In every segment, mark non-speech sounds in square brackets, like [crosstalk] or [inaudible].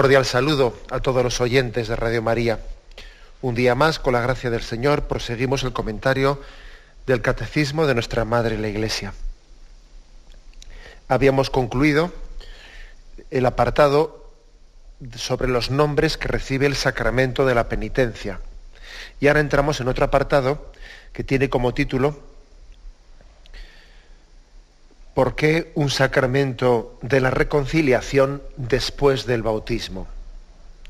Cordial saludo a todos los oyentes de Radio María. Un día más, con la gracia del Señor, proseguimos el comentario del Catecismo de nuestra Madre la Iglesia. Habíamos concluido el apartado sobre los nombres que recibe el sacramento de la penitencia. Y ahora entramos en otro apartado que tiene como título ¿Por qué un sacramento de la reconciliación después del bautismo?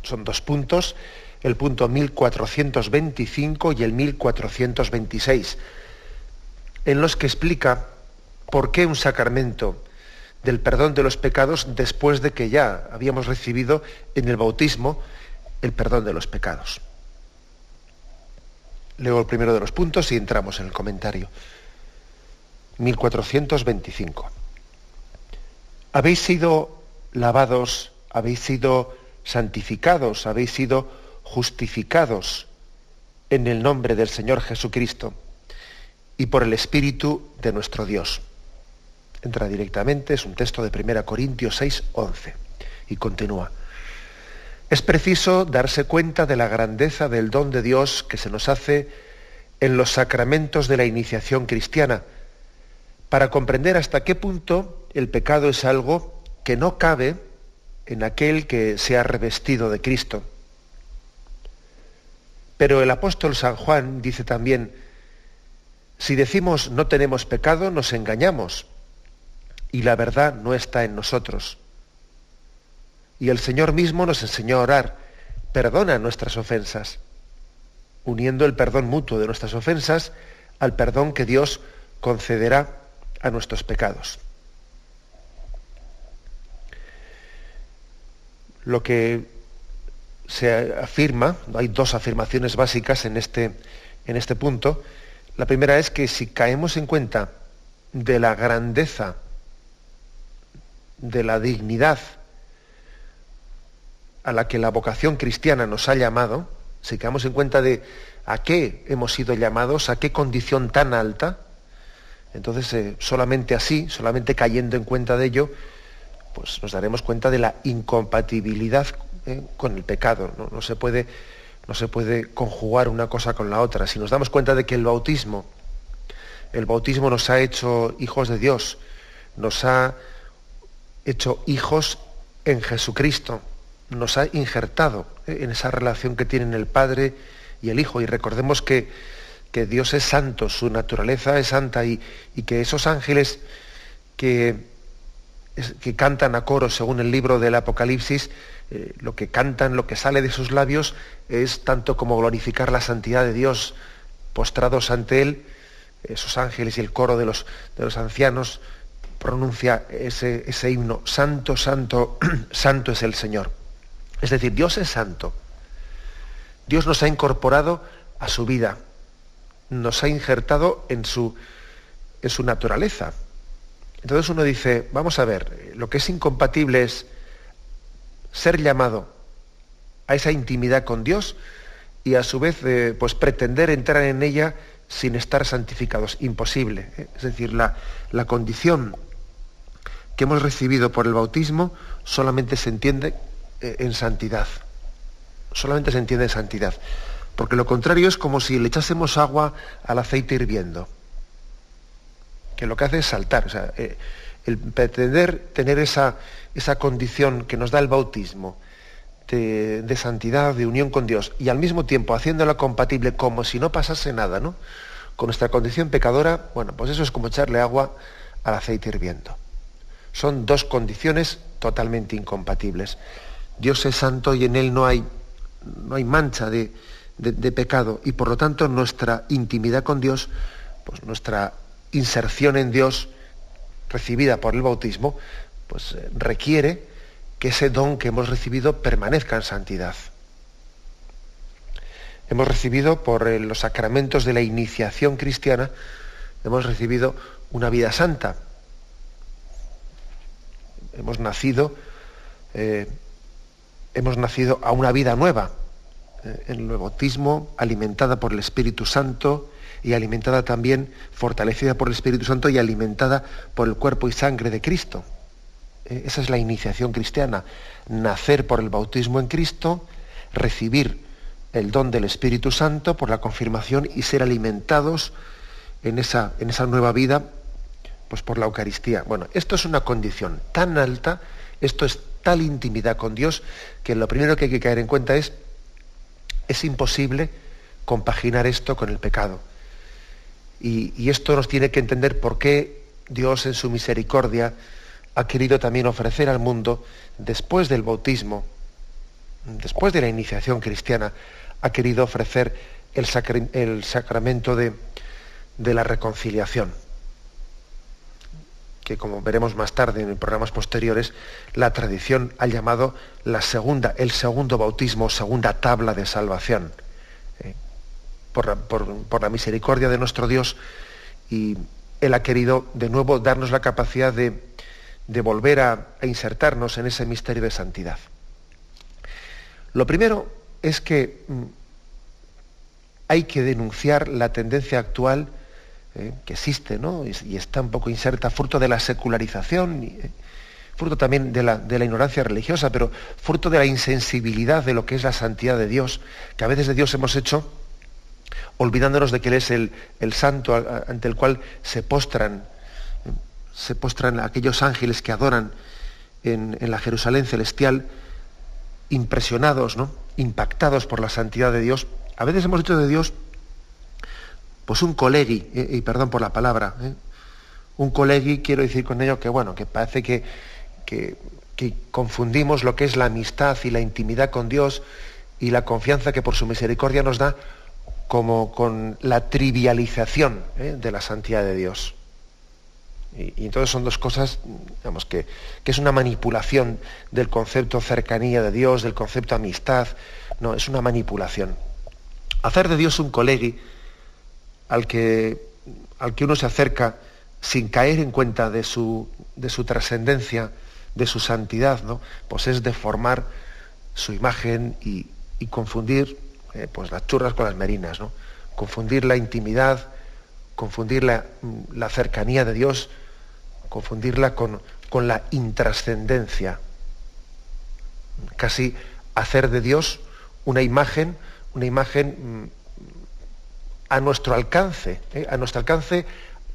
Son dos puntos, el punto 1425 y el 1426, en los que explica por qué un sacramento del perdón de los pecados después de que ya habíamos recibido en el bautismo el perdón de los pecados. Leo el primero de los puntos y entramos en el comentario. 1425. Habéis sido lavados, habéis sido santificados, habéis sido justificados en el nombre del Señor Jesucristo y por el Espíritu de nuestro Dios. Entra directamente, es un texto de 1 Corintios 6, 11 y continúa. Es preciso darse cuenta de la grandeza del don de Dios que se nos hace en los sacramentos de la iniciación cristiana, para comprender hasta qué punto el pecado es algo que no cabe en aquel que se ha revestido de Cristo. Pero el apóstol San Juan dice también, si decimos no tenemos pecado, nos engañamos y la verdad no está en nosotros. Y el Señor mismo nos enseñó a orar, perdona nuestras ofensas, uniendo el perdón mutuo de nuestras ofensas al perdón que Dios concederá a nuestros pecados. Lo que se afirma, hay dos afirmaciones básicas en este, en este punto. La primera es que si caemos en cuenta de la grandeza, de la dignidad a la que la vocación cristiana nos ha llamado, si caemos en cuenta de a qué hemos sido llamados, a qué condición tan alta, entonces, eh, solamente así, solamente cayendo en cuenta de ello, pues nos daremos cuenta de la incompatibilidad eh, con el pecado. ¿no? se puede, no se puede conjugar una cosa con la otra. Si nos damos cuenta de que el bautismo, el bautismo nos ha hecho hijos de Dios, nos ha hecho hijos en Jesucristo, nos ha injertado eh, en esa relación que tienen el Padre y el Hijo. Y recordemos que que Dios es santo, su naturaleza es santa y, que esos ángeles que, que, cantan a coro según el libro del Apocalipsis, eh, lo que cantan, lo que sale de sus labios es tanto como glorificar la santidad de Dios, postrados ante Él, esos ángeles y el coro de los, de los ancianos pronuncia ese, ese himno, Santo, Santo, [clears throat] Santo es el Señor. Es decir, Dios es santo. Dios nos ha incorporado a su vida, nos ha injertado en su, en su naturaleza. Entonces uno dice, vamos a ver, lo que es incompatible es ser llamado a esa intimidad con Dios y a su vez eh, pues pretender entrar en ella sin estar santificados. Imposible. ¿eh? Es decir, la, la condición que hemos recibido por el bautismo solamente se entiende eh, en santidad. Solamente se entiende en santidad. Porque lo contrario es como si le echásemos agua al aceite hirviendo, que lo que hace es saltar. O sea, eh, el pretender tener esa, esa condición que nos da el bautismo de, de, santidad, de unión con Dios, y al mismo tiempo haciéndola compatible como si no pasase nada, ¿no? Con nuestra condición pecadora, bueno, pues eso es como echarle agua al aceite hirviendo. Son dos condiciones totalmente incompatibles. Dios es santo y en Él no hay no hay mancha de, pecado y por lo tanto nuestra intimidad con Dios, pues nuestra inserción en Dios recibida por el bautismo, pues eh, requiere que ese don que hemos recibido permanezca en santidad. Hemos recibido por eh, los sacramentos de la iniciación cristiana, hemos recibido una vida santa. Hemos nacido, eh, hemos nacido a una vida nueva, en el bautismo, alimentada por el Espíritu Santo y alimentada también, fortalecida por el Espíritu Santo y alimentada por el cuerpo y sangre de Cristo. esa es la iniciación cristiana, nacer por el bautismo en Cristo, recibir el don del Espíritu Santo por la confirmación y ser alimentados en esa, en esa nueva vida pues por la Eucaristía. Bueno, esto es una condición tan alta, esto es tal intimidad con Dios, que lo primero que hay que caer en cuenta es, es imposible compaginar esto con el pecado. Y, esto nos tiene que entender por qué Dios en su misericordia ha querido también ofrecer al mundo, después del bautismo, después de la iniciación cristiana, ha querido ofrecer el, sacramento de, la reconciliación, que como veremos más tarde en programas posteriores, la tradición ha llamado la segunda, el segundo bautismo, segunda tabla de salvación. Eh, por, la misericordia de nuestro Dios y Él ha querido de nuevo darnos la capacidad de, volver a insertarnos en ese misterio de santidad. Lo primero es que mm, hay que denunciar la tendencia actual eh, que existe ¿no? y, está un poco inserta, fruto de la secularización, eh, fruto también de la, ignorancia religiosa, pero fruto de la insensibilidad de lo que es la santidad de Dios, que a veces de Dios hemos hecho, olvidándonos de que Él es el, santo ante el cual se postran, se postran aquellos ángeles que adoran en, en la Jerusalén celestial, impresionados, ¿no? impactados por la santidad de Dios, a veces hemos hecho de Dios pues un colegi, eh, y perdón por la palabra, ¿eh? un colegi quiero decir con ello que bueno, que parece que, que, confundimos lo que es la amistad y la intimidad con Dios y la confianza que por su misericordia nos da como con la trivialización ¿eh? de la santidad de Dios. Y, entonces son dos cosas, digamos, que, que, es una manipulación del concepto cercanía de Dios, del concepto amistad. No, es una manipulación. Hacer de Dios un colegui al que, al que uno se acerca sin caer en cuenta de su, de su trascendencia, de su santidad, ¿no? pues es deformar su imagen y, confundir eh, pues las churras con las merinas, ¿no? confundir la intimidad, confundir la, la cercanía de Dios confundirla con, con la intrascendencia. Casi hacer de Dios una imagen, una imagen mm, a nuestro alcance, ¿eh? a nuestro alcance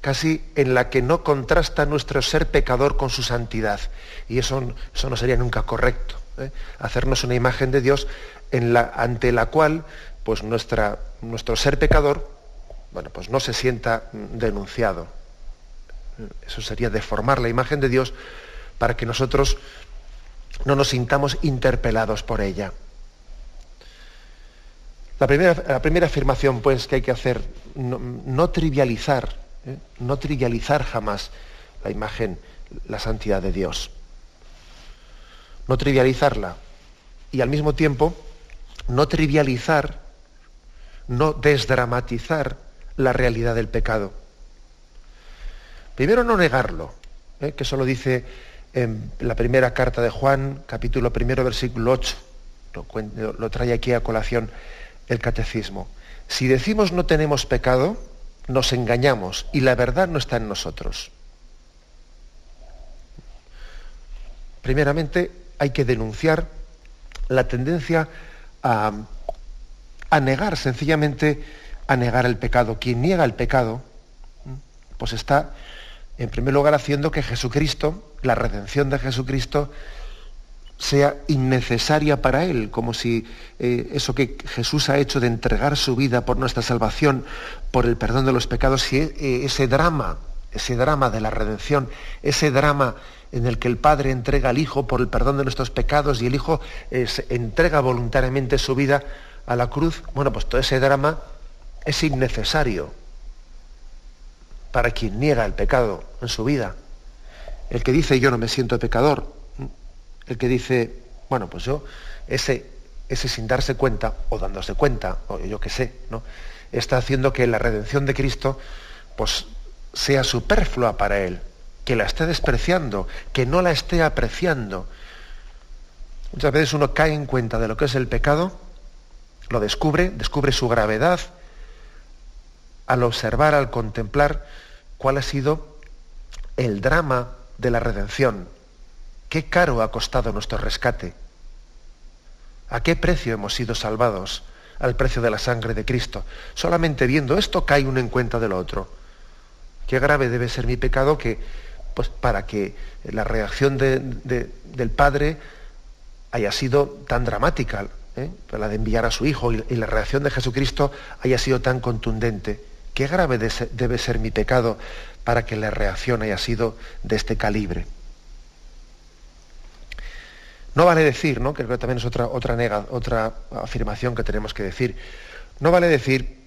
casi en la que no contrasta nuestro ser pecador con su santidad. Y eso, eso no sería nunca correcto. ¿eh? Hacernos una imagen de Dios ante la cual pues nuestra, nuestro ser pecador bueno, pues no se sienta mm, denunciado. Eso sería deformar la imagen de Dios para que nosotros no nos sintamos interpelados por ella. La primera, primera afirmación pues, que hay que hacer, no, trivializar, ¿eh? no trivializar jamás la imagen, la santidad de Dios. No trivializarla. Y al mismo tiempo, no trivializar, no desdramatizar la realidad del pecado. Primero no negarlo, ¿eh? que eso lo dice en la primera carta de Juan, capítulo primero, versículo 8. Lo, trae aquí a colación el catecismo. Si decimos no tenemos pecado, nos engañamos y la verdad no está en nosotros. Primeramente hay que denunciar la tendencia a, a negar, sencillamente a negar el pecado. Quien niega el pecado, pues está en primer lugar haciendo que Jesucristo, la redención de Jesucristo, sea innecesaria para él, como si eh, eso que Jesús ha hecho de entregar su vida por nuestra salvación, por el perdón de los pecados, eh, ese drama ese drama de la redención, ese drama en el que el Padre entrega al Hijo por el perdón de nuestros pecados y el Hijo eh, entrega voluntariamente su vida a la cruz, bueno, pues todo ese drama es innecesario para quien niega el pecado en su vida. El que dice yo no me siento pecador, el que dice, bueno, pues yo, ese, ese sin darse cuenta, o dándose cuenta, o yo qué sé, ¿no? está haciendo que la redención de Cristo pues, sea superflua para él, que la esté despreciando, que no la esté apreciando. Muchas veces uno cae en cuenta de lo que es el pecado, lo descubre, descubre su gravedad, al observar, al contemplar cuál ha sido el drama de la redención. Qué caro ha costado nuestro rescate. ¿A qué precio hemos sido salvados? Al precio de la sangre de Cristo. Solamente viendo esto cae uno en cuenta de lo otro. Qué grave debe ser mi pecado que, pues, para que la reacción del Padre haya sido tan dramática, ¿eh? la de enviar a su Hijo, y, la reacción de Jesucristo haya sido tan contundente. Qué grave debe ser mi pecado para que la reacción haya sido de este calibre. No vale decir, ¿no? que también es otra, otra, nega, otra afirmación que tenemos que decir, no vale decir,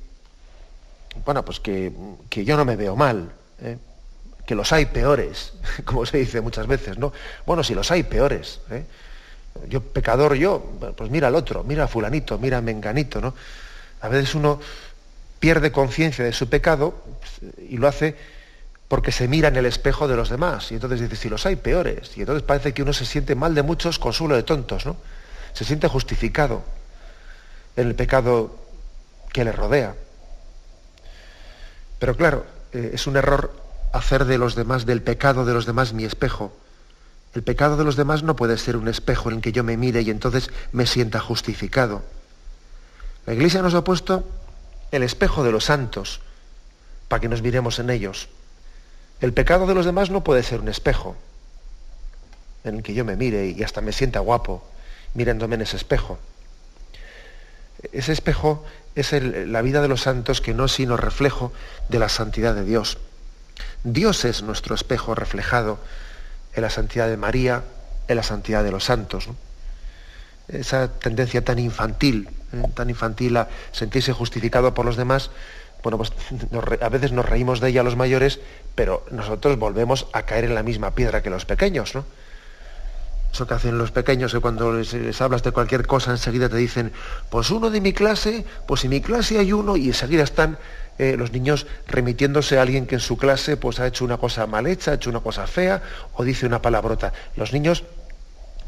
bueno, pues que, yo no me veo mal, ¿eh? que los hay peores, [laughs] como se dice muchas veces, ¿no? Bueno, si los hay peores, ¿eh? yo pecador yo, pues mira al otro, mira a fulanito, mira a menganito, ¿no? A veces uno pierde conciencia de su pecado y lo hace porque se mira en el espejo de los demás. Y entonces dice, si los hay peores. Y entonces parece que uno se siente mal de muchos, consuelo de tontos, ¿no? Se siente justificado en el pecado que le rodea. Pero claro, eh, es un error hacer de los demás, del pecado de los demás, mi espejo. El pecado de los demás no puede ser un espejo en el que yo me mire y entonces me sienta justificado. La Iglesia nos ha puesto el espejo de los santos para que nos miremos en ellos. El pecado de los demás no puede ser un espejo en el que yo me mire y hasta me sienta guapo mirándome en ese espejo. Ese espejo es la vida de los santos que no es sino reflejo de la santidad de Dios. Dios es nuestro espejo reflejado en la santidad de María, en la santidad de los santos. Esa tendencia tan infantil, ¿eh? tan infantil a sentirse justificado por los demás, bueno, pues [laughs] a veces nos reímos de ella los mayores, pero nosotros volvemos a caer en la misma piedra que los pequeños, ¿no? Eso que hacen los pequeños, que cuando les, hablas de cualquier cosa, enseguida te dicen, pues uno de mi clase, pues en mi clase hay uno, y enseguida están eh, los niños remitiéndose a alguien que en su clase pues, ha hecho una cosa mal hecha, ha hecho una cosa fea, o dice una palabrota. Los niños,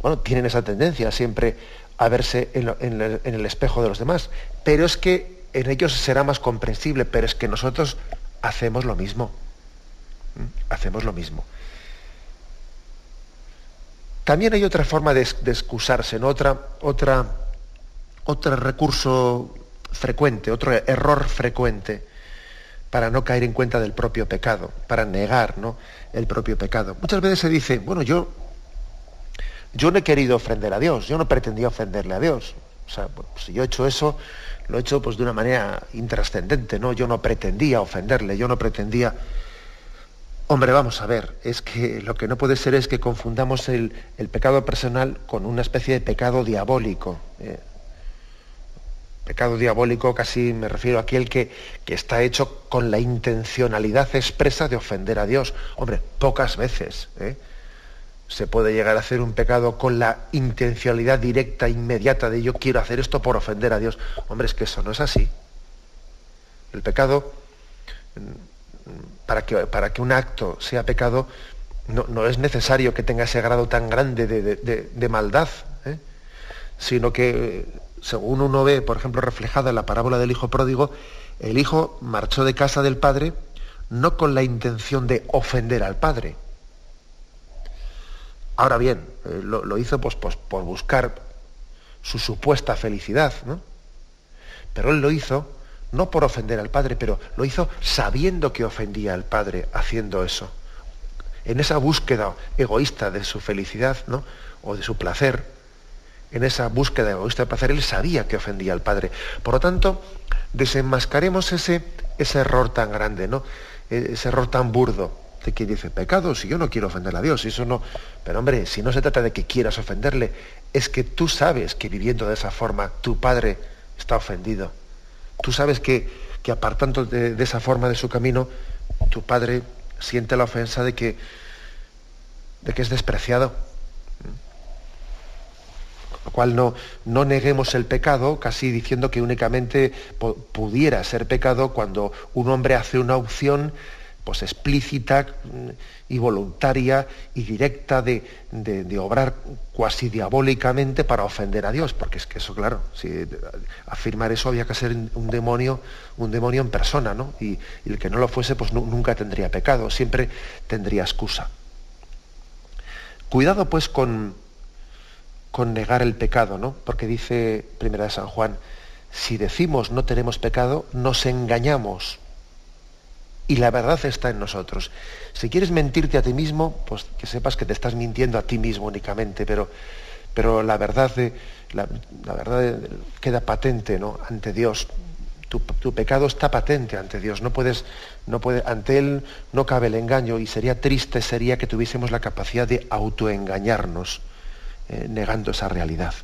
bueno, tienen esa tendencia siempre a verse en el espejo de los demás, pero es que en ellos será más comprensible, pero es que nosotros hacemos lo mismo. ¿Mm? Hacemos lo mismo. También hay otra forma de, excusarse, ¿no? otra, otra, otro recurso frecuente, otro error frecuente para no caer en cuenta del propio pecado, para negar ¿no? el propio pecado. Muchas veces se dice, bueno, yo, yo no he querido ofender a Dios, yo no pretendía ofenderle a Dios. O sea, si yo he hecho eso, lo he hecho pues, de una manera intrascendente, ¿no? Yo no pretendía ofenderle, yo no pretendía... Hombre, vamos a ver, es que lo que no puede ser es que confundamos el, pecado personal con una especie de pecado diabólico. ¿eh? Pecado diabólico casi me refiero a aquel que, que está hecho con la intencionalidad expresa de ofender a Dios. Hombre, pocas veces. ¿eh? Se puede llegar a hacer un pecado con la intencionalidad directa, inmediata de yo quiero hacer esto por ofender a Dios. Hombre, es que eso no es así. El pecado, para que, para que un acto sea pecado, no, es necesario que tenga ese grado tan grande de, maldad, ¿eh? sino que, según uno ve, por ejemplo, reflejada en la parábola del hijo pródigo, el hijo marchó de casa del padre no con la intención de ofender al padre, Ahora bien, eh, lo, hizo pues, pues, por buscar su supuesta felicidad, ¿no? Pero él lo hizo no por ofender al Padre, pero lo hizo sabiendo que ofendía al Padre haciendo eso. En esa búsqueda egoísta de su felicidad, ¿no? O de su placer, en esa búsqueda egoísta de placer, él sabía que ofendía al Padre. Por lo tanto, desenmascaremos ese, ese error tan grande, ¿no? E, ese error tan burdo de quien dice pecado, si yo no quiero ofender a Dios, eso no. Pero hombre, si no se trata de que quieras ofenderle, es que tú sabes que viviendo de esa forma tu padre está ofendido. Tú sabes que, que apartando de, esa forma de su camino, tu padre siente la ofensa de que, de que es despreciado. Lo cual no, no neguemos el pecado, casi diciendo que únicamente pudiera ser pecado cuando un hombre hace una opción pues explícita y voluntaria y directa de, obrar cuasi diabólicamente para ofender a Dios, porque es que eso, claro, si afirmar eso había que ser un demonio, un demonio en persona, ¿no? Y, el que no lo fuese, pues nunca tendría pecado, siempre tendría excusa. Cuidado pues con, con negar el pecado, ¿no? Porque dice Primera de San Juan, si decimos no tenemos pecado, nos engañamos y la verdad está en nosotros. Si quieres mentirte a ti mismo, pues que sepas que te estás mintiendo a ti mismo únicamente, pero, pero la verdad, de, la, verdad queda patente ¿no? ante Dios. Tu, pecado está patente ante Dios. No puedes, no puede, ante Él no cabe el engaño y sería triste sería que tuviésemos la capacidad de autoengañarnos, eh, negando esa realidad.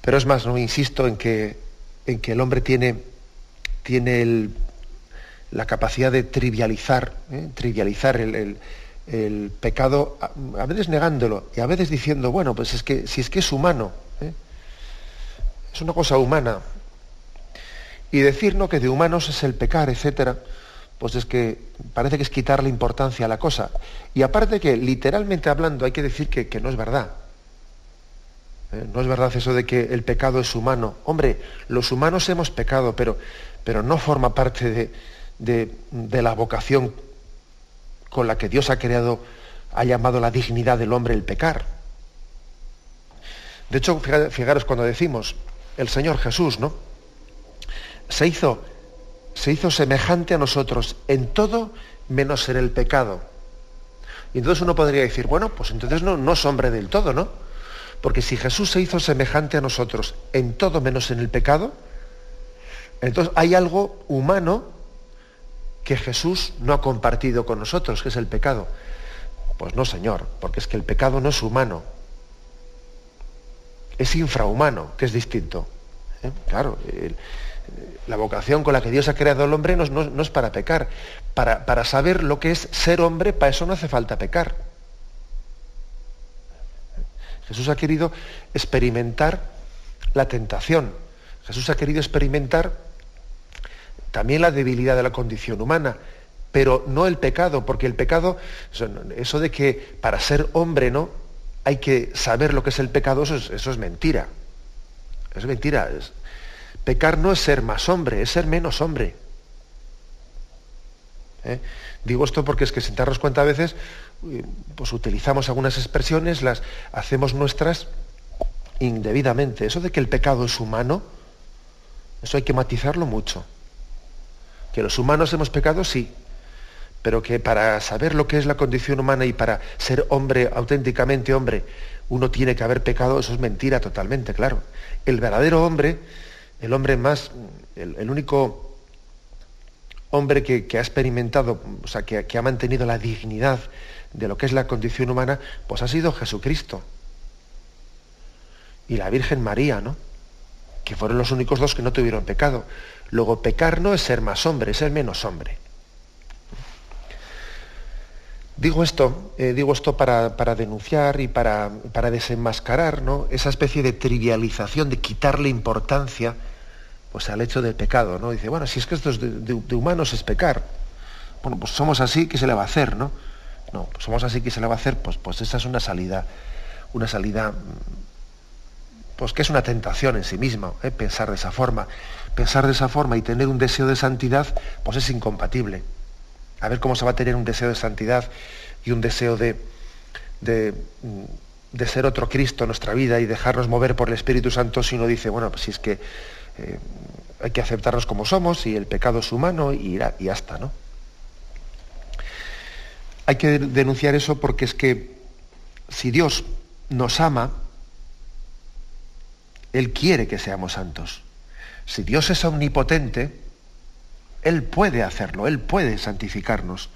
Pero es más, no insisto en que, en que el hombre tiene tiene la capacidad de trivializar, ¿eh? trivializar el, pecado, a, veces negándolo y a veces diciendo, bueno, pues es que si es que es humano, ¿eh? es una cosa humana. Y decir que de humanos es el pecar, etcétera, pues es que parece que es quitarle importancia a la cosa. Y aparte que literalmente hablando hay que decir que, no es verdad. ¿eh? No es verdad eso de que el pecado es humano. Hombre, los humanos hemos pecado, pero pero no forma parte de, la vocación con la que Dios ha creado, ha llamado la dignidad del hombre el pecar. De hecho, fijaros cuando decimos el Señor Jesús, ¿no? Se hizo, se hizo semejante a nosotros en todo menos en el pecado. Y entonces uno podría decir, bueno, pues entonces no, no es hombre del todo, ¿no? Porque si Jesús se hizo semejante a nosotros en todo menos en el pecado, entonces hay algo humano que Jesús no ha compartido con nosotros, que es el pecado. Pues no, Señor, porque es que el pecado no es humano, es infrahumano, que es distinto. ¿Eh? Claro, la vocación con la que Dios ha creado al hombre no, es para pecar. Para, para saber lo que es ser hombre, para eso no hace falta pecar. Jesús ha querido experimentar la tentación. Jesús ha querido experimentar también la debilidad de la condición humana, pero no el pecado, porque el pecado, eso de que para ser hombre, ¿no? Hay que saber lo que es el pecado, eso es, mentira. Es mentira. pecar no es ser más hombre, es ser menos hombre. ¿Eh? Digo esto porque es que sin darnos cuenta a veces, pues utilizamos algunas expresiones, las hacemos nuestras indebidamente. Eso de que el pecado es humano, eso hay que matizarlo mucho. Que los humanos hemos pecado, sí, pero que para saber lo que es la condición humana y para ser hombre, auténticamente hombre, uno tiene que haber pecado, eso es mentira totalmente, claro. El verdadero hombre, el hombre más, el, único hombre que, ha experimentado, o sea, que, que ha mantenido la dignidad de lo que es la condición humana, pues ha sido Jesucristo. Y la Virgen María, ¿no? Que fueron los únicos dos que no tuvieron pecado. Luego, pecar no es ser más hombre, es ser menos hombre. Digo esto, eh, digo esto para, denunciar y para, para desenmascarar ¿no? esa especie de trivialización, de quitarle importancia pues, al hecho del pecado. ¿no? Dice, bueno, si es que esto es de, humanos es pecar. Bueno, pues somos así, ¿qué se le va a hacer? No, no pues somos así, ¿qué se le va a hacer? Pues, pues esa es una salida, una salida, pues que es una tentación en sí misma, ¿eh? pensar de esa forma pensar de esa forma y tener un deseo de santidad, pues es incompatible. A ver cómo se va a tener un deseo de santidad y un deseo de, de, ser otro Cristo en nuestra vida y dejarnos mover por el Espíritu Santo si uno dice, bueno, pues si es que eh, hay que aceptarnos como somos y el pecado es humano y, y ya está, ¿no? Hay que denunciar eso porque es que si Dios nos ama, Él quiere que seamos santos. Si Dios es omnipotente, Él puede hacerlo, Él puede santificarnos.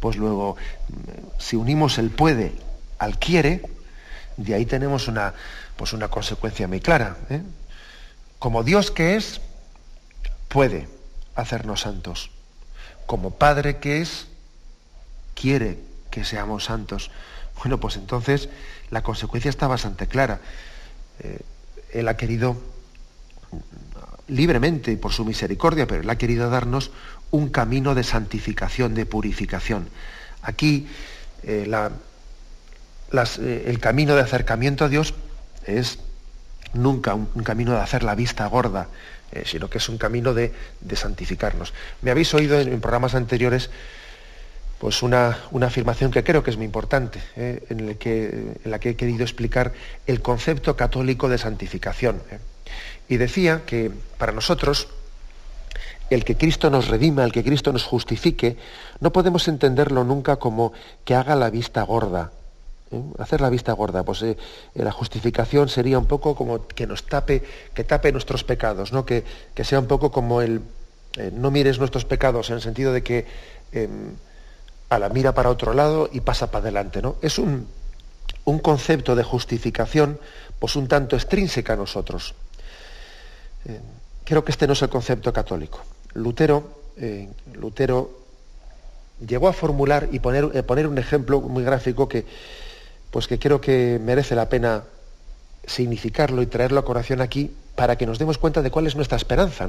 Pues luego, si unimos el puede al quiere, de ahí tenemos una, pues una consecuencia muy clara. ¿eh? Como Dios que es, puede hacernos santos. Como Padre que es, quiere que seamos santos. Bueno, pues entonces la consecuencia está bastante clara. Eh, él ha querido libremente por su misericordia, pero Él ha querido darnos un camino de santificación, de purificación. Aquí eh, eh, el camino de acercamiento a Dios es nunca un, camino de hacer la vista gorda, eh, sino que es un camino de, santificarnos. Me habéis oído en, programas anteriores pues una, afirmación que creo que es muy importante, en, que, en la que he querido explicar el concepto católico de santificación. Y decía que para nosotros, el que Cristo nos redima, el que Cristo nos justifique, no podemos entenderlo nunca como que haga la vista gorda. ¿eh? Hacer la vista gorda, pues eh, la justificación sería un poco como que nos tape, que tape nuestros pecados, ¿no? que, sea un poco como el eh, no mires nuestros pecados en el sentido de que em, a la mira para otro lado y pasa para adelante. ¿no? Es un, un concepto de justificación pues un tanto extrínseca a nosotros. Eh, creo que este no es el concepto católico. Lutero, eh, Lutero llegó a formular y poner, eh, poner, un ejemplo muy gráfico que, pues que creo que merece la pena significarlo y traerlo a corazón aquí para que nos demos cuenta de cuál es nuestra esperanza.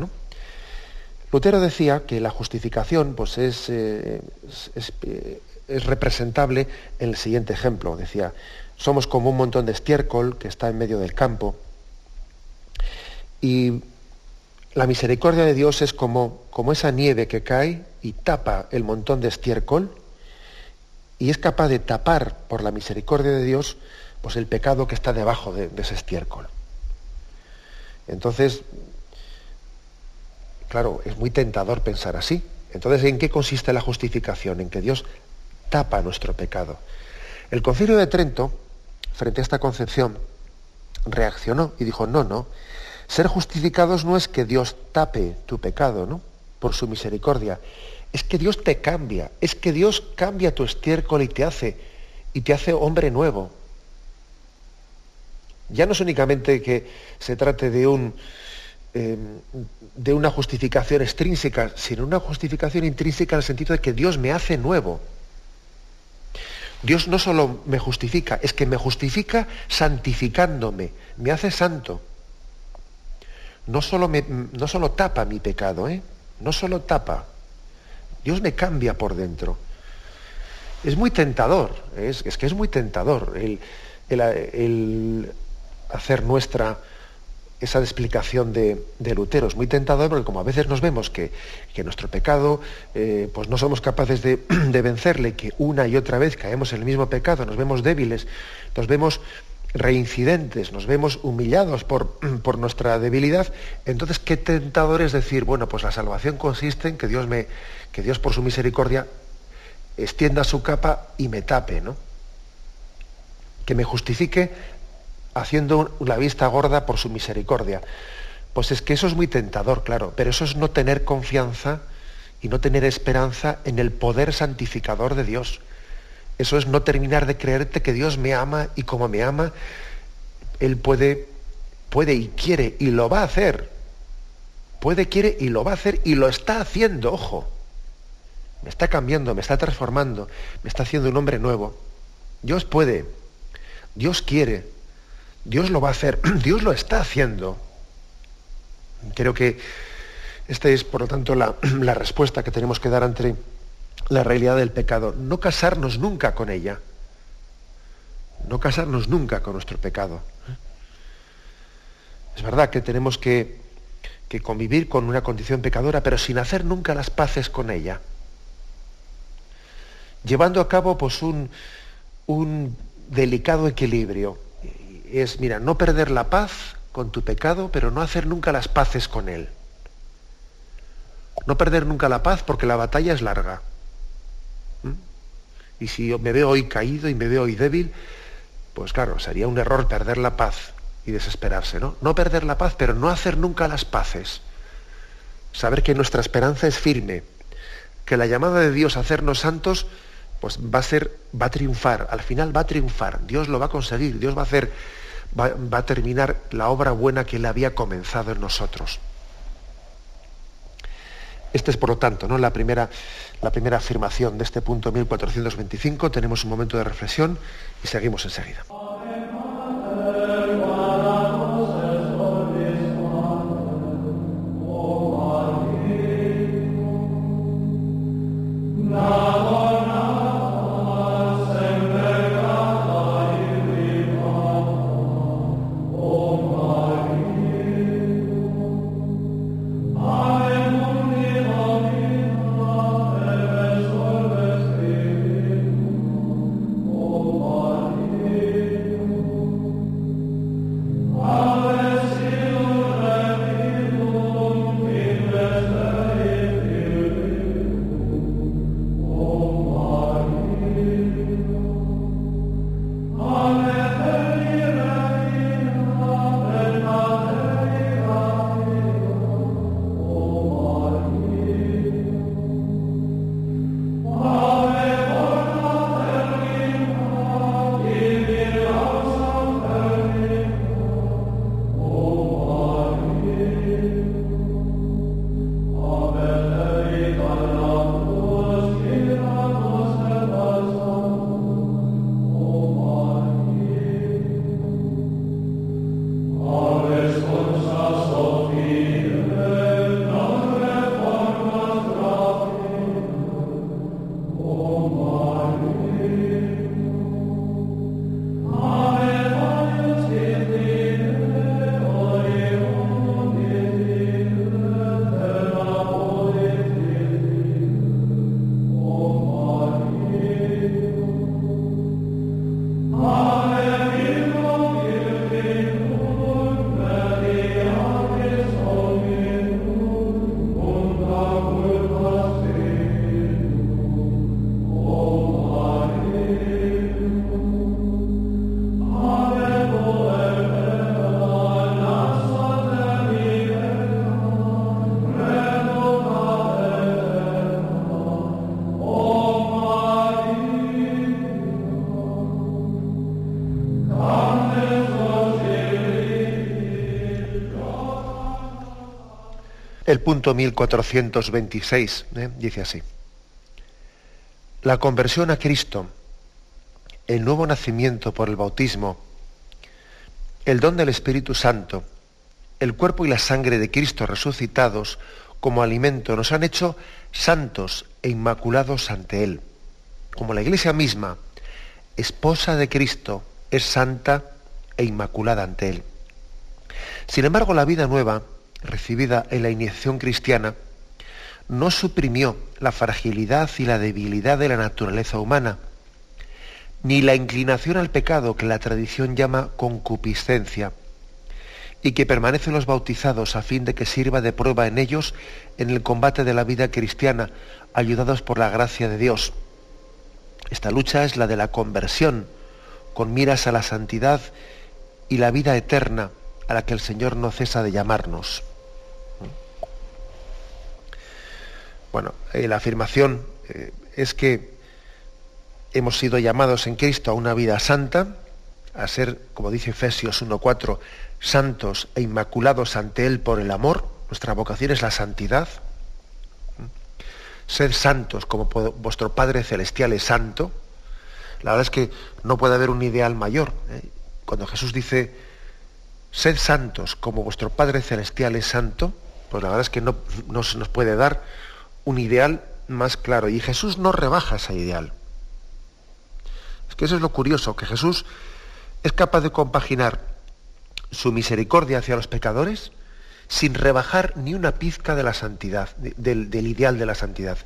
Lutero decía que la justificación pues es, es, representable en el siguiente ejemplo. Decía, somos como un montón de estiércol que está en medio del campo y la misericordia de Dios es como, como esa nieve que cae y tapa el montón de estiércol y es capaz de tapar por la misericordia de Dios pues el pecado que está debajo de, ese estiércol. Entonces, claro, es muy tentador pensar así. Entonces, ¿en qué consiste la justificación? En que Dios tapa nuestro pecado. El concilio de Trento, frente a esta concepción, reaccionó y dijo, no, no, ser justificados no es que Dios tape tu pecado, ¿no? Por su misericordia. Es que Dios te cambia, es que Dios cambia tu estiércol y te hace, y te hace hombre nuevo. Ya no es únicamente que se trate de un, em, de una justificación extrínseca, sino una justificación intrínseca en el sentido de que Dios me hace nuevo. Dios no solo me justifica, es que me justifica santificándome, me hace santo no solo, me, no solo tapa mi pecado, ¿eh? no solo tapa, Dios me cambia por dentro. Es muy tentador, es, que es muy tentador el, hacer nuestra esa explicación de, Lutero. Es muy tentador porque como a veces nos vemos que, nuestro pecado, eh, pues no somos capaces de, [clears throat] de vencerle, que una y otra vez caemos en el mismo pecado, nos vemos débiles, nos vemos reincidentes, nos vemos humillados por, [clears throat] por, nuestra debilidad, entonces qué tentador es decir, bueno, pues la salvación consiste en que Dios me, que Dios por su misericordia extienda su capa y me tape, ¿no? Que me justifique haciendo la vista gorda por su misericordia. Pues es que eso es muy tentador, claro, pero eso es no tener confianza y no tener esperanza en el poder santificador de Dios. Eso es no terminar de creerte que Dios me ama y como me ama, Él puede, puede y quiere y lo va a hacer. Puede, quiere y lo va a hacer y lo está haciendo, ojo. Me está cambiando, me está transformando, me está haciendo un hombre nuevo. Dios puede, Dios quiere, Dios lo va a hacer, [clears throat] Dios lo está haciendo. Creo que esta es, por lo tanto, la, [clears throat] la respuesta que tenemos que dar ante la realidad del pecado, no casarnos nunca con ella, no casarnos nunca con nuestro pecado. Es verdad que tenemos que, convivir con una condición pecadora, pero sin hacer nunca las paces con ella. Llevando a cabo pues, un, un delicado equilibrio. Es, mira, no perder la paz con tu pecado, pero no hacer nunca las paces con él. No perder nunca la paz porque la batalla es larga. Y si me veo hoy caído y me veo hoy débil, pues claro, sería un error perder la paz y desesperarse, ¿no? No perder la paz, pero no hacer nunca las paces. saber que nuestra esperanza es firme, que la llamada de Dios a hacernos santos pues va a ser, va a triunfar, al final va a triunfar, Dios lo va a conseguir, Dios va a hacer, va, va a terminar la obra buena que él había comenzado en nosotros. Esta es, por lo tanto, ¿no? la, primera, la primera afirmación de este punto 1425. Tenemos un momento de reflexión y seguimos enseguida. El punto 1426 ¿eh? dice así. La conversión a Cristo, el nuevo nacimiento por el bautismo, el don del Espíritu Santo, el cuerpo y la sangre de Cristo resucitados como alimento nos han hecho santos e inmaculados ante Él. Como la Iglesia misma, esposa de Cristo, es santa e inmaculada ante Él. Sin embargo, la vida nueva, recibida en la iniciación cristiana no suprimió la fragilidad y la debilidad de la naturaleza humana, ni la inclinación al pecado que la tradición llama concupiscencia, y que permanecen los bautizados a fin de que sirva de prueba en ellos en el combate de la vida cristiana, ayudados por la gracia de Dios. Esta lucha es la de la conversión, con miras a la santidad y la vida eterna a la que el Señor no cesa de llamarnos. Bueno, eh, la afirmación eh, es que hemos sido llamados en Cristo a una vida santa, a ser, como dice Efesios 1.4, santos e inmaculados ante Él por el amor. Nuestra vocación es la santidad. Ser santos como vuestro Padre Celestial es santo. La verdad es que no puede haber un ideal mayor. ¿eh? Cuando Jesús dice, sed santos como vuestro Padre Celestial es santo, pues la verdad es que no, no se nos puede dar un ideal más claro. Y Jesús no rebaja ese ideal. Es que eso es lo curioso, que Jesús es capaz de compaginar su misericordia hacia los pecadores sin rebajar ni una pizca de la santidad, del, del, ideal de la santidad.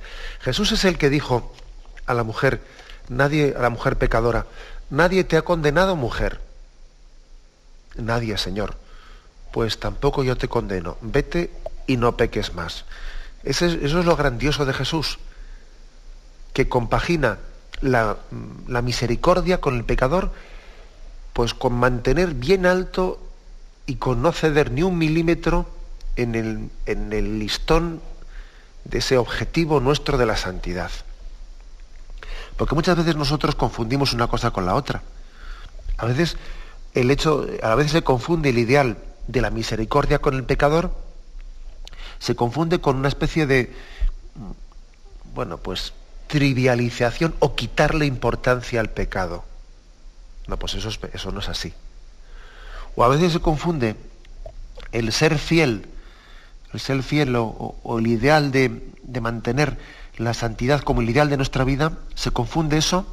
Jesús es el que dijo a la mujer, nadie, a la mujer pecadora, nadie te ha condenado, mujer. Nadie, Señor. Pues tampoco yo te condeno. Vete y no peques más eso es lo grandioso de Jesús, que compagina la, la, misericordia con el pecador, pues con mantener bien alto y con no ceder ni un milímetro en el, en el listón de ese objetivo nuestro de la santidad. Porque muchas veces nosotros confundimos una cosa con la otra. A veces el hecho, a veces se confunde el ideal de la misericordia con el pecador, se confunde con una especie de, bueno, pues trivialización o quitarle importancia al pecado. No, pues eso, eso no es así. O a veces se confunde el ser fiel, el ser fiel o, el ideal de, de mantener la santidad como el ideal de nuestra vida, se confunde eso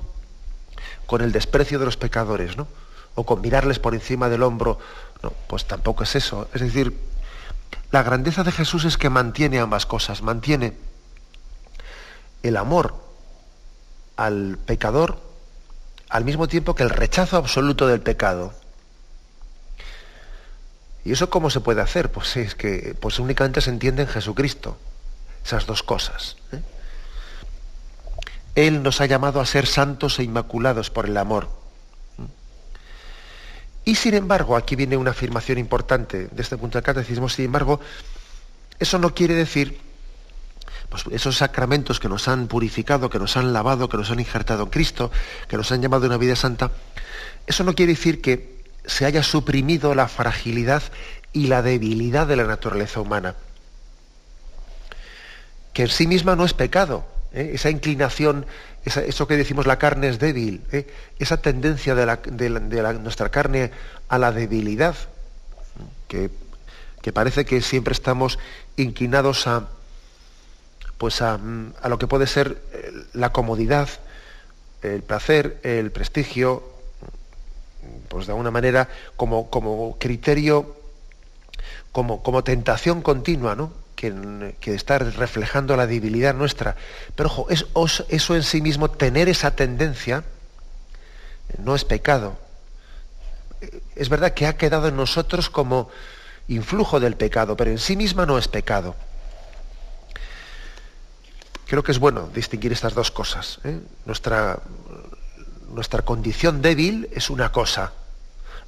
con el desprecio de los pecadores, ¿no? O con mirarles por encima del hombro. No, pues tampoco es eso. Es decir, la grandeza de Jesús es que mantiene ambas cosas, mantiene el amor al pecador al mismo tiempo que el rechazo absoluto del pecado. ¿Y eso cómo se puede hacer? Pues es que pues únicamente se entiende en Jesucristo, esas dos cosas. ¿eh? Él nos ha llamado a ser santos e inmaculados por el amor. Y sin embargo, aquí viene una afirmación importante de este punto del catecismo, sin embargo, eso no quiere decir pues esos sacramentos que nos han purificado, que nos han lavado, que nos han injertado en Cristo, que nos han llamado a una vida santa, eso no quiere decir que se haya suprimido la fragilidad y la debilidad de la naturaleza humana, que en sí misma no es pecado, ¿eh? esa inclinación, eso que decimos la carne es débil, ¿eh? esa tendencia de, nuestra carne a la debilidad, que, parece que siempre estamos inclinados a, pues a, lo que puede ser eh, la comodidad, el placer, el prestigio, pues de alguna manera como, como criterio, como, como tentación continua, ¿no? Que, que estar reflejando la debilidad nuestra. Pero ojo, es, eso en sí mismo, tener esa tendencia, no es pecado. Es verdad que ha quedado en nosotros como influjo del pecado, pero en sí misma no es pecado. Creo que es bueno distinguir estas dos cosas. ¿eh? Nuestra, nuestra condición débil es una cosa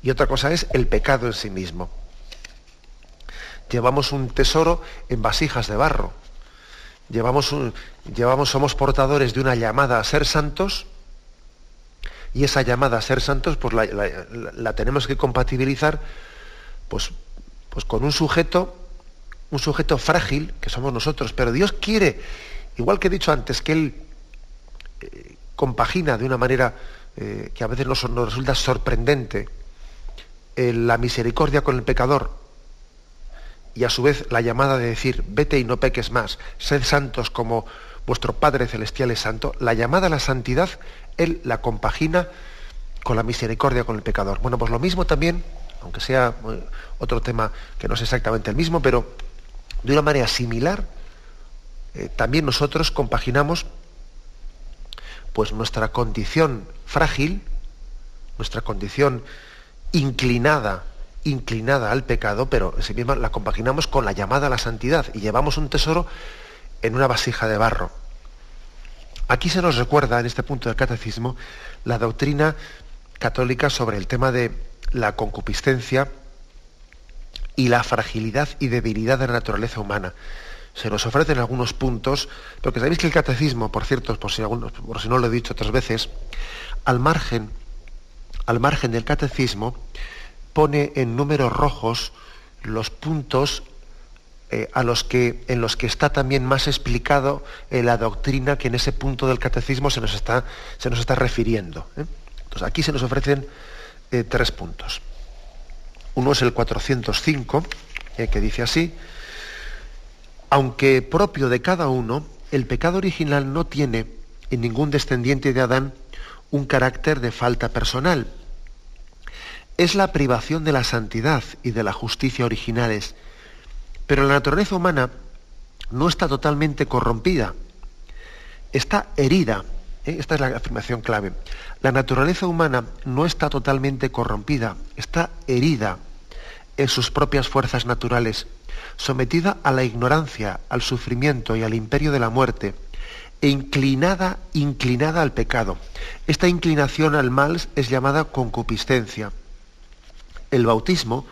y otra cosa es el pecado en sí mismo llevamos un tesoro en vasijas de barro. Llevamos, llevamos, somos portadores de una llamada a ser santos y esa llamada a ser santos pues la, tenemos que compatibilizar pues, pues con un sujeto, un sujeto frágil que somos nosotros. Pero Dios quiere, igual que he dicho antes, que Él eh, compagina de una manera eh, que a veces nos, resulta sorprendente eh, la misericordia con el pecador y a su vez la llamada de decir, vete y no peques más, sed santos como vuestro Padre Celestial es santo, la llamada a la santidad, Él la compagina con la misericordia con el pecador. Bueno, pues lo mismo también, aunque sea eh, otro tema que no es exactamente el mismo, pero de una manera similar, eh, también nosotros compaginamos pues nuestra condición frágil, nuestra condición inclinada inclinada al pecado, pero sí misma la compaginamos con la llamada a la santidad y llevamos un tesoro en una vasija de barro. Aquí se nos recuerda en este punto del catecismo la doctrina católica sobre el tema de la concupiscencia y la fragilidad y debilidad de la naturaleza humana. Se nos ofrecen algunos puntos, porque sabéis que el catecismo, por cierto, por si, por si no lo he dicho otras veces, al margen, al margen del catecismo, pone en números rojos los puntos eh, a los que, en los que está también más explicado eh, la doctrina que en ese punto del catecismo se nos está, se nos está refiriendo. ¿eh? Entonces, aquí se nos ofrecen tres puntos. Uno es el 405, que dice así, aunque propio de cada uno, el pecado original no tiene en ningún descendiente de Adán un carácter de falta personal, es la privación de la santidad y de la justicia originales. Pero la naturaleza humana no está totalmente corrompida, está herida. ¿eh? Esta es la afirmación clave. La naturaleza humana no está totalmente corrompida, está herida en sus propias fuerzas naturales, sometida a la ignorancia, al sufrimiento y al imperio de la muerte, e inclinada, inclinada al pecado. Esta inclinación al mal es llamada concupiscencia el bautismo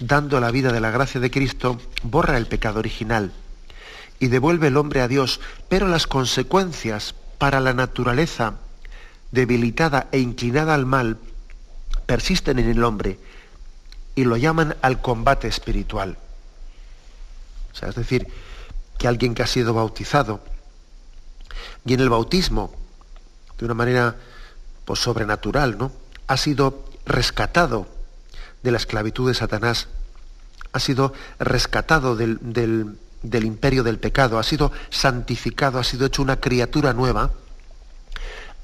dando la vida de la gracia de Cristo, borra el pecado original y devuelve el hombre a Dios, pero las consecuencias para la naturaleza debilitada e inclinada al mal persisten en el hombre y lo llaman al combate espiritual. O sea, es decir, que alguien que ha sido bautizado y en el bautismo, de una manera pues, sobrenatural, ¿no? ha sido rescatado de la esclavitud de Satanás, ha sido rescatado del, del imperio del pecado, ha sido santificado, ha sido hecho una criatura nueva,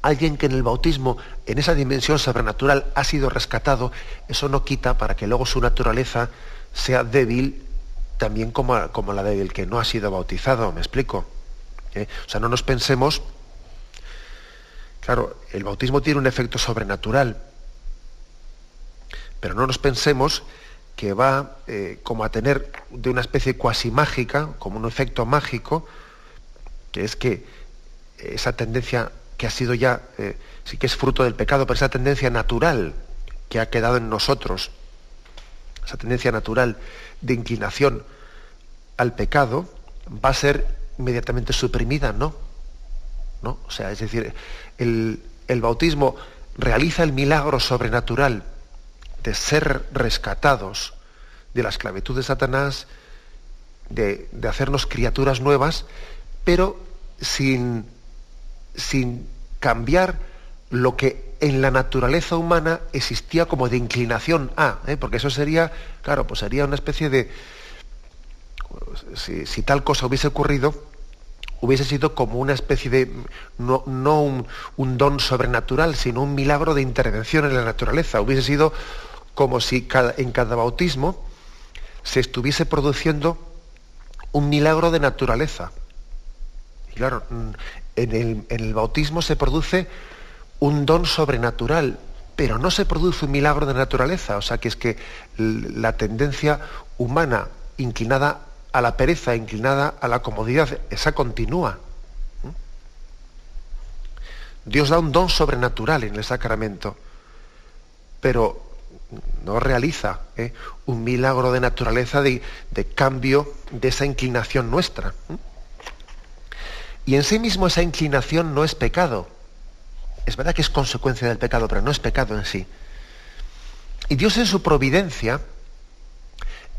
alguien que en el bautismo, en esa dimensión sobrenatural, ha sido rescatado, eso no quita para que luego su naturaleza sea débil también como, como la del que no ha sido bautizado, ¿me explico? ¿Eh? O sea, no nos pensemos, claro, el bautismo tiene un efecto sobrenatural, pero no nos pensemos que va eh, como a tener de una especie cuasi mágica, como un efecto mágico, que es que esa tendencia que ha sido ya, eh, sí que es fruto del pecado, pero esa tendencia natural que ha quedado en nosotros, esa tendencia natural de inclinación al pecado, va a ser inmediatamente suprimida, ¿no? ¿No? O sea, es decir, el, el bautismo realiza el milagro sobrenatural de ser rescatados de la esclavitud de Satanás, de, hacernos criaturas nuevas, pero sin, sin cambiar lo que en la naturaleza humana existía como de inclinación a, ¿eh? porque eso sería, claro, pues sería una especie de, si, tal cosa hubiese ocurrido, hubiese sido como una especie de, no, un, un, don sobrenatural, sino un milagro de intervención en la naturaleza, hubiese sido como si en cada bautismo se estuviese produciendo un milagro de naturaleza. Y claro, mm, en el, bautismo se produce un don sobrenatural, pero no se produce un milagro de naturaleza. O sea que es que la tendencia humana inclinada a la pereza, inclinada a la comodidad, esa continúa. Dios da un don sobrenatural en el sacramento, pero no realiza ¿eh? un milagro de naturaleza de, cambio de esa inclinación nuestra. Y en sí mismo esa inclinación no es pecado. Es verdad que es consecuencia del pecado, pero no es pecado en sí. Y Dios en su providencia,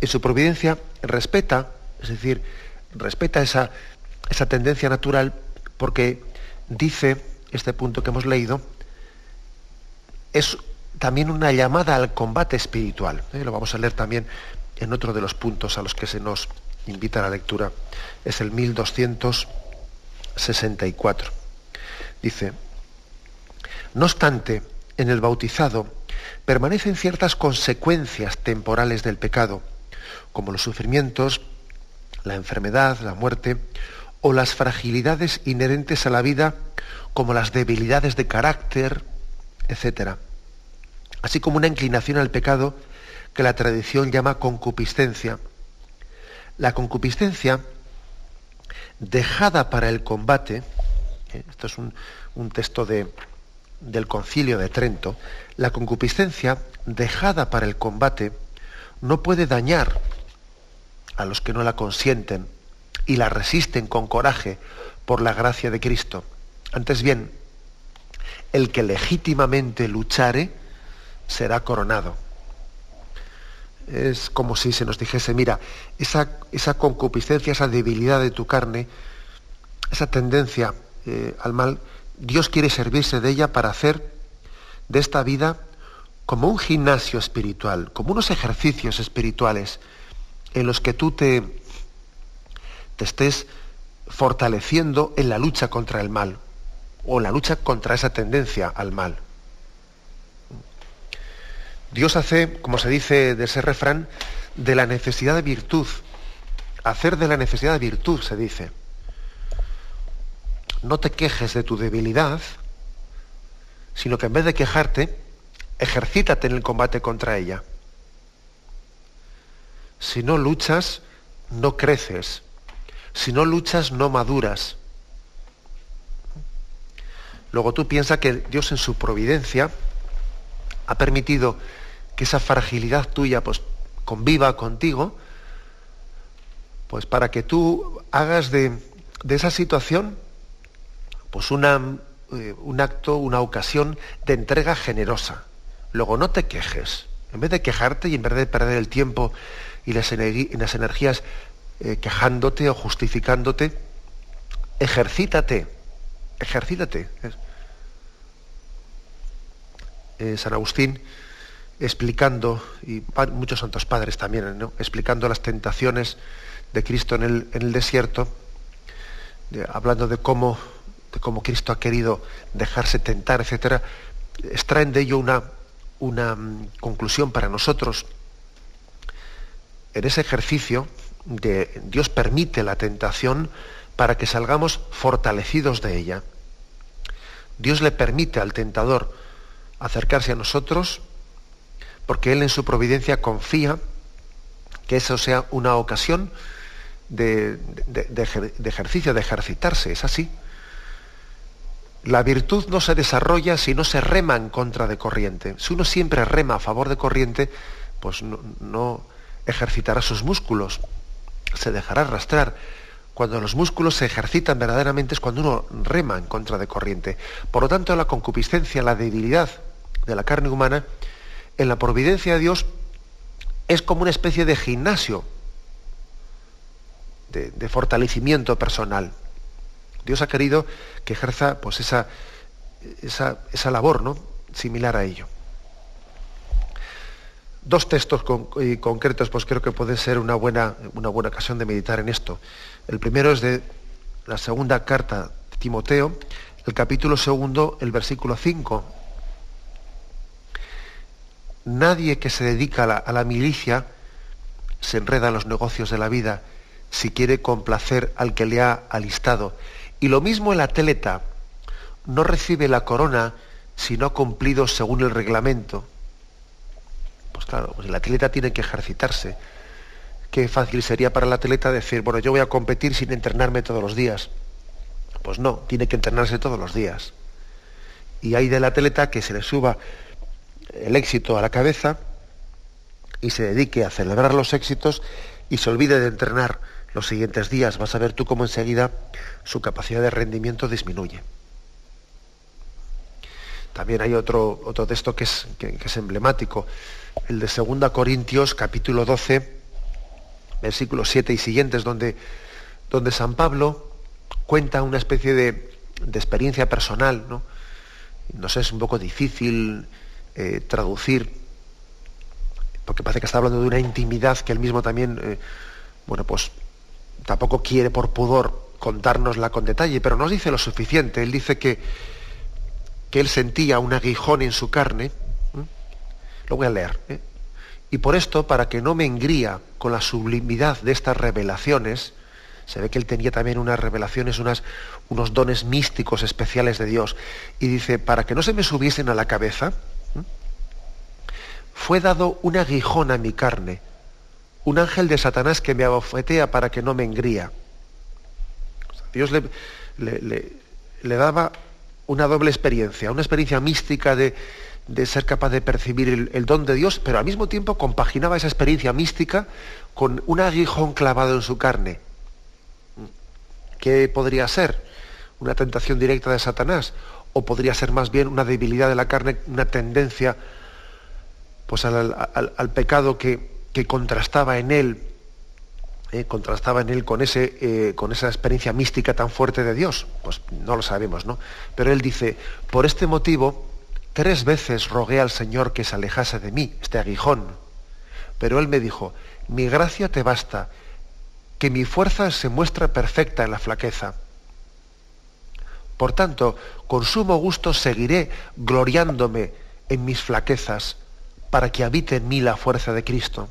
en su providencia respeta, es decir, respeta esa, esa tendencia natural porque dice, este punto que hemos leído, es también una llamada al combate espiritual. ¿eh? Lo vamos a leer también en otro de los puntos a los que se nos invita a la lectura. Es el 1264. Dice, no obstante, en el bautizado permanecen ciertas consecuencias temporales del pecado, como los sufrimientos, la enfermedad, la muerte, o las fragilidades inherentes a la vida, como las debilidades de carácter, etc así como una inclinación al pecado que la tradición llama concupiscencia. La concupiscencia, dejada para el combate, ¿eh? esto es un, texto del concilio de Trento, la concupiscencia, dejada para el combate, no puede dañar a los que no la consienten y la resisten con coraje por la gracia de Cristo. Antes bien, el que legítimamente luchare, será coronado. Es como si se nos dijese, mira, esa, esa concupiscencia, esa debilidad de tu carne, esa tendencia eh, al mal, Dios quiere servirse de ella para hacer de esta vida como un gimnasio espiritual, como unos ejercicios espirituales en los que tú te, te estés fortaleciendo en la lucha contra el mal o en la lucha contra esa tendencia al mal. Dios hace, como se dice de ese refrán, de la necesidad de virtud. Hacer de la necesidad de virtud, se dice. No te quejes de tu debilidad, sino que en vez de quejarte, ejercítate en el combate contra ella. Si no luchas, no creces. Si no luchas, no maduras. Luego tú piensas que Dios en su providencia ha permitido que esa fragilidad tuya pues, conviva contigo, pues para que tú hagas de, esa situación pues una, eh, un acto, una ocasión de entrega generosa. Luego no te quejes. En vez de quejarte y en vez de perder el tiempo y las, las energías eh, quejándote o justificándote, ejercítate, ejercítate. Eh, San Agustín explicando, y muchos santos padres también, explicando las tentaciones de Cristo en el, desierto, hablando de cómo, de cómo Cristo ha querido dejarse tentar, etc., extraen de ello una, una mm, conclusión para nosotros. En ese ejercicio de Dios permite la tentación para que salgamos fortalecidos de ella. Dios le permite al tentador acercarse a nosotros porque Él en su providencia confía que eso sea una ocasión de, ejercicio, de ejercitarse, es así. La virtud no se desarrolla si no se rema en contra de corriente. Si uno siempre rema a favor de corriente, pues no, ejercitará sus músculos, se dejará arrastrar. Cuando los músculos se ejercitan verdaderamente es cuando uno rema en contra de corriente. Por lo tanto, la concupiscencia, la debilidad de la carne humana, en la providencia de Dios es como una especie de gimnasio de, fortalecimiento personal. Dios ha querido que ejerza pues, esa, esa, labor ¿no? similar a ello. Dos textos concretos, pues creo que puede ser una buena, una buena ocasión de meditar en esto. El primero es de la segunda carta de Timoteo, el capítulo segundo, el versículo 5. Nadie que se dedica a la, milicia se enreda en los negocios de la vida si quiere complacer al que le ha alistado. Y lo mismo el atleta no recibe la corona si no ha cumplido según el reglamento. Pues claro, pues el atleta tiene que ejercitarse. Qué fácil sería para el atleta decir, bueno, yo voy a competir sin entrenarme todos los días. Pues no, tiene que entrenarse todos los días. Y hay del atleta que se le suba el éxito a la cabeza y se dedique a celebrar los éxitos y se olvide de entrenar los siguientes días, vas a ver tú cómo enseguida su capacidad de rendimiento disminuye. También hay otro, otro texto que es, que, es emblemático, el de 2 Corintios capítulo 12, versículos 7 y siguientes, donde, donde San Pablo cuenta una especie de, experiencia personal, ¿no? sé, es un poco difícil eh, traducir, porque parece que está hablando de una intimidad que él mismo también, eh, bueno, pues tampoco quiere por pudor contárnosla con detalle, pero nos dice lo suficiente. Él dice que, que él sentía un aguijón en su carne. Lo voy a leer. ¿eh? Y por esto, para que no me engría con la sublimidad de estas revelaciones, se ve que él tenía también unas revelaciones, unos dones místicos especiales de Dios. Y dice, para que no se me subiesen a la cabeza, fue dado un aguijón a mi carne un ángel de Satanás que me abofetea para que no me engría. Dios le, le, daba una doble experiencia, una experiencia mística de, ser capaz de percibir el, don de Dios, pero al mismo tiempo compaginaba esa experiencia mística con un aguijón clavado en su carne. ¿Qué podría ser? ¿Una tentación directa de Satanás? ¿O podría ser más bien una debilidad de la carne, una tendencia pues, al pecado que, contrastaba en él, eh, contrastaba en él con, eh, con esa experiencia mística tan fuerte de Dios? Pues no lo sabemos, ¿no? Pero él dice, por este motivo, tres veces rogué al Señor que se alejase de mí, este aguijón. Pero él me dijo, mi gracia te basta, que mi fuerza se muestra perfecta en la flaqueza. Por tanto, con sumo gusto seguiré gloriándome en mis flaquezas, para que habite en mí la fuerza de Cristo.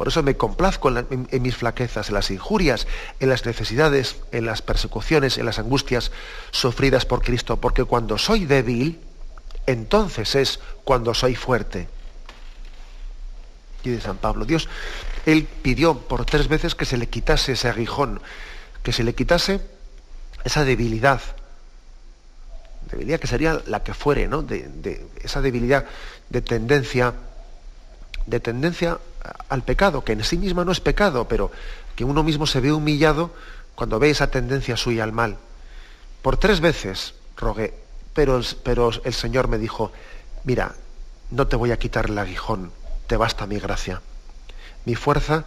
Por eso me complazco en, mis flaquezas, en las injurias, en las necesidades, en las persecuciones, en las angustias sufridas por Cristo, porque cuando soy débil, entonces es cuando soy fuerte. Y de San Pablo, Dios, él pidió por tres veces que se le quitase ese aguijón, que se le quitase esa debilidad, debilidad que sería la que fuere, ¿no? de esa debilidad de tendencia de tendencia al pecado, que en sí misma no es pecado, pero que uno mismo se ve humillado cuando ve esa tendencia suya al mal. Por tres veces rogué, pero, pero el Señor me dijo, mira, no te voy a quitar el aguijón, te basta mi gracia. Mi fuerza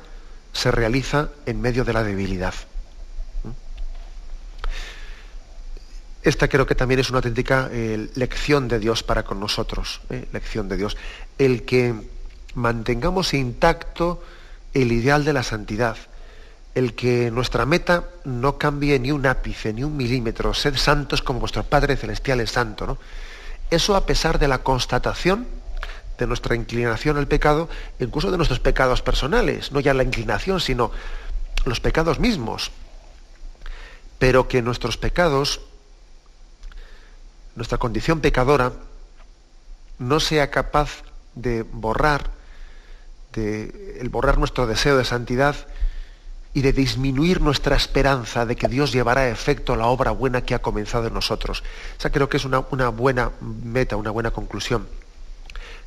se realiza en medio de la debilidad. Esta creo que también es una auténtica eh, lección de Dios para con nosotros, eh, lección de Dios. El que mantengamos intacto el ideal de la santidad, el que nuestra meta no cambie ni un ápice, ni un milímetro, sed santos como vuestro Padre Celestial es santo. Eso a pesar de la constatación de nuestra inclinación al pecado, incluso de nuestros pecados personales, no ya la inclinación, sino los pecados mismos. Pero que nuestros pecados, nuestra condición pecadora, no sea capaz de borrar, de el borrar nuestro deseo de santidad y de disminuir nuestra esperanza de que Dios llevará a efecto la obra buena que ha comenzado en nosotros. Esa creo que es una, una buena meta, una buena conclusión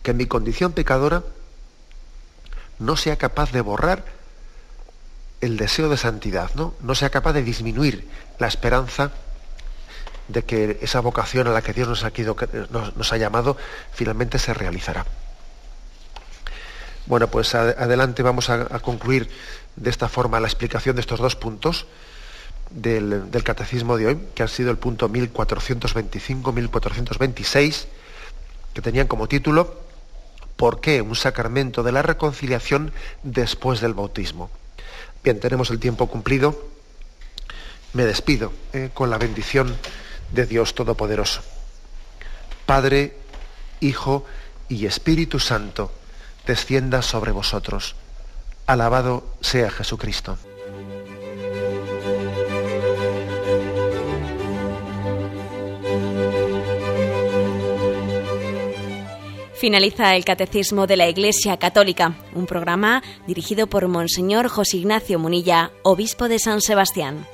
que mi condición pecadora no sea capaz de borrar el deseo de santidad, ¿no? no sea capaz de disminuir la esperanza de que esa vocación a la que Dios nos ha, llamado finalmente se realizará. Bueno, pues adelante vamos a, concluir de esta forma la explicación de estos dos puntos del, del catecismo de hoy, que han sido el punto 1425-1426, que tenían como título ¿Por qué un sacramento de la reconciliación después del bautismo? Bien, tenemos el tiempo cumplido. Me despido eh, con la bendición de Dios Todopoderoso. Padre, Hijo y Espíritu Santo, descienda sobre vosotros. Alabado sea Jesucristo. Finaliza el Catecismo de la Iglesia Católica, un programa dirigido por Monseñor José Ignacio Munilla, obispo de San Sebastián.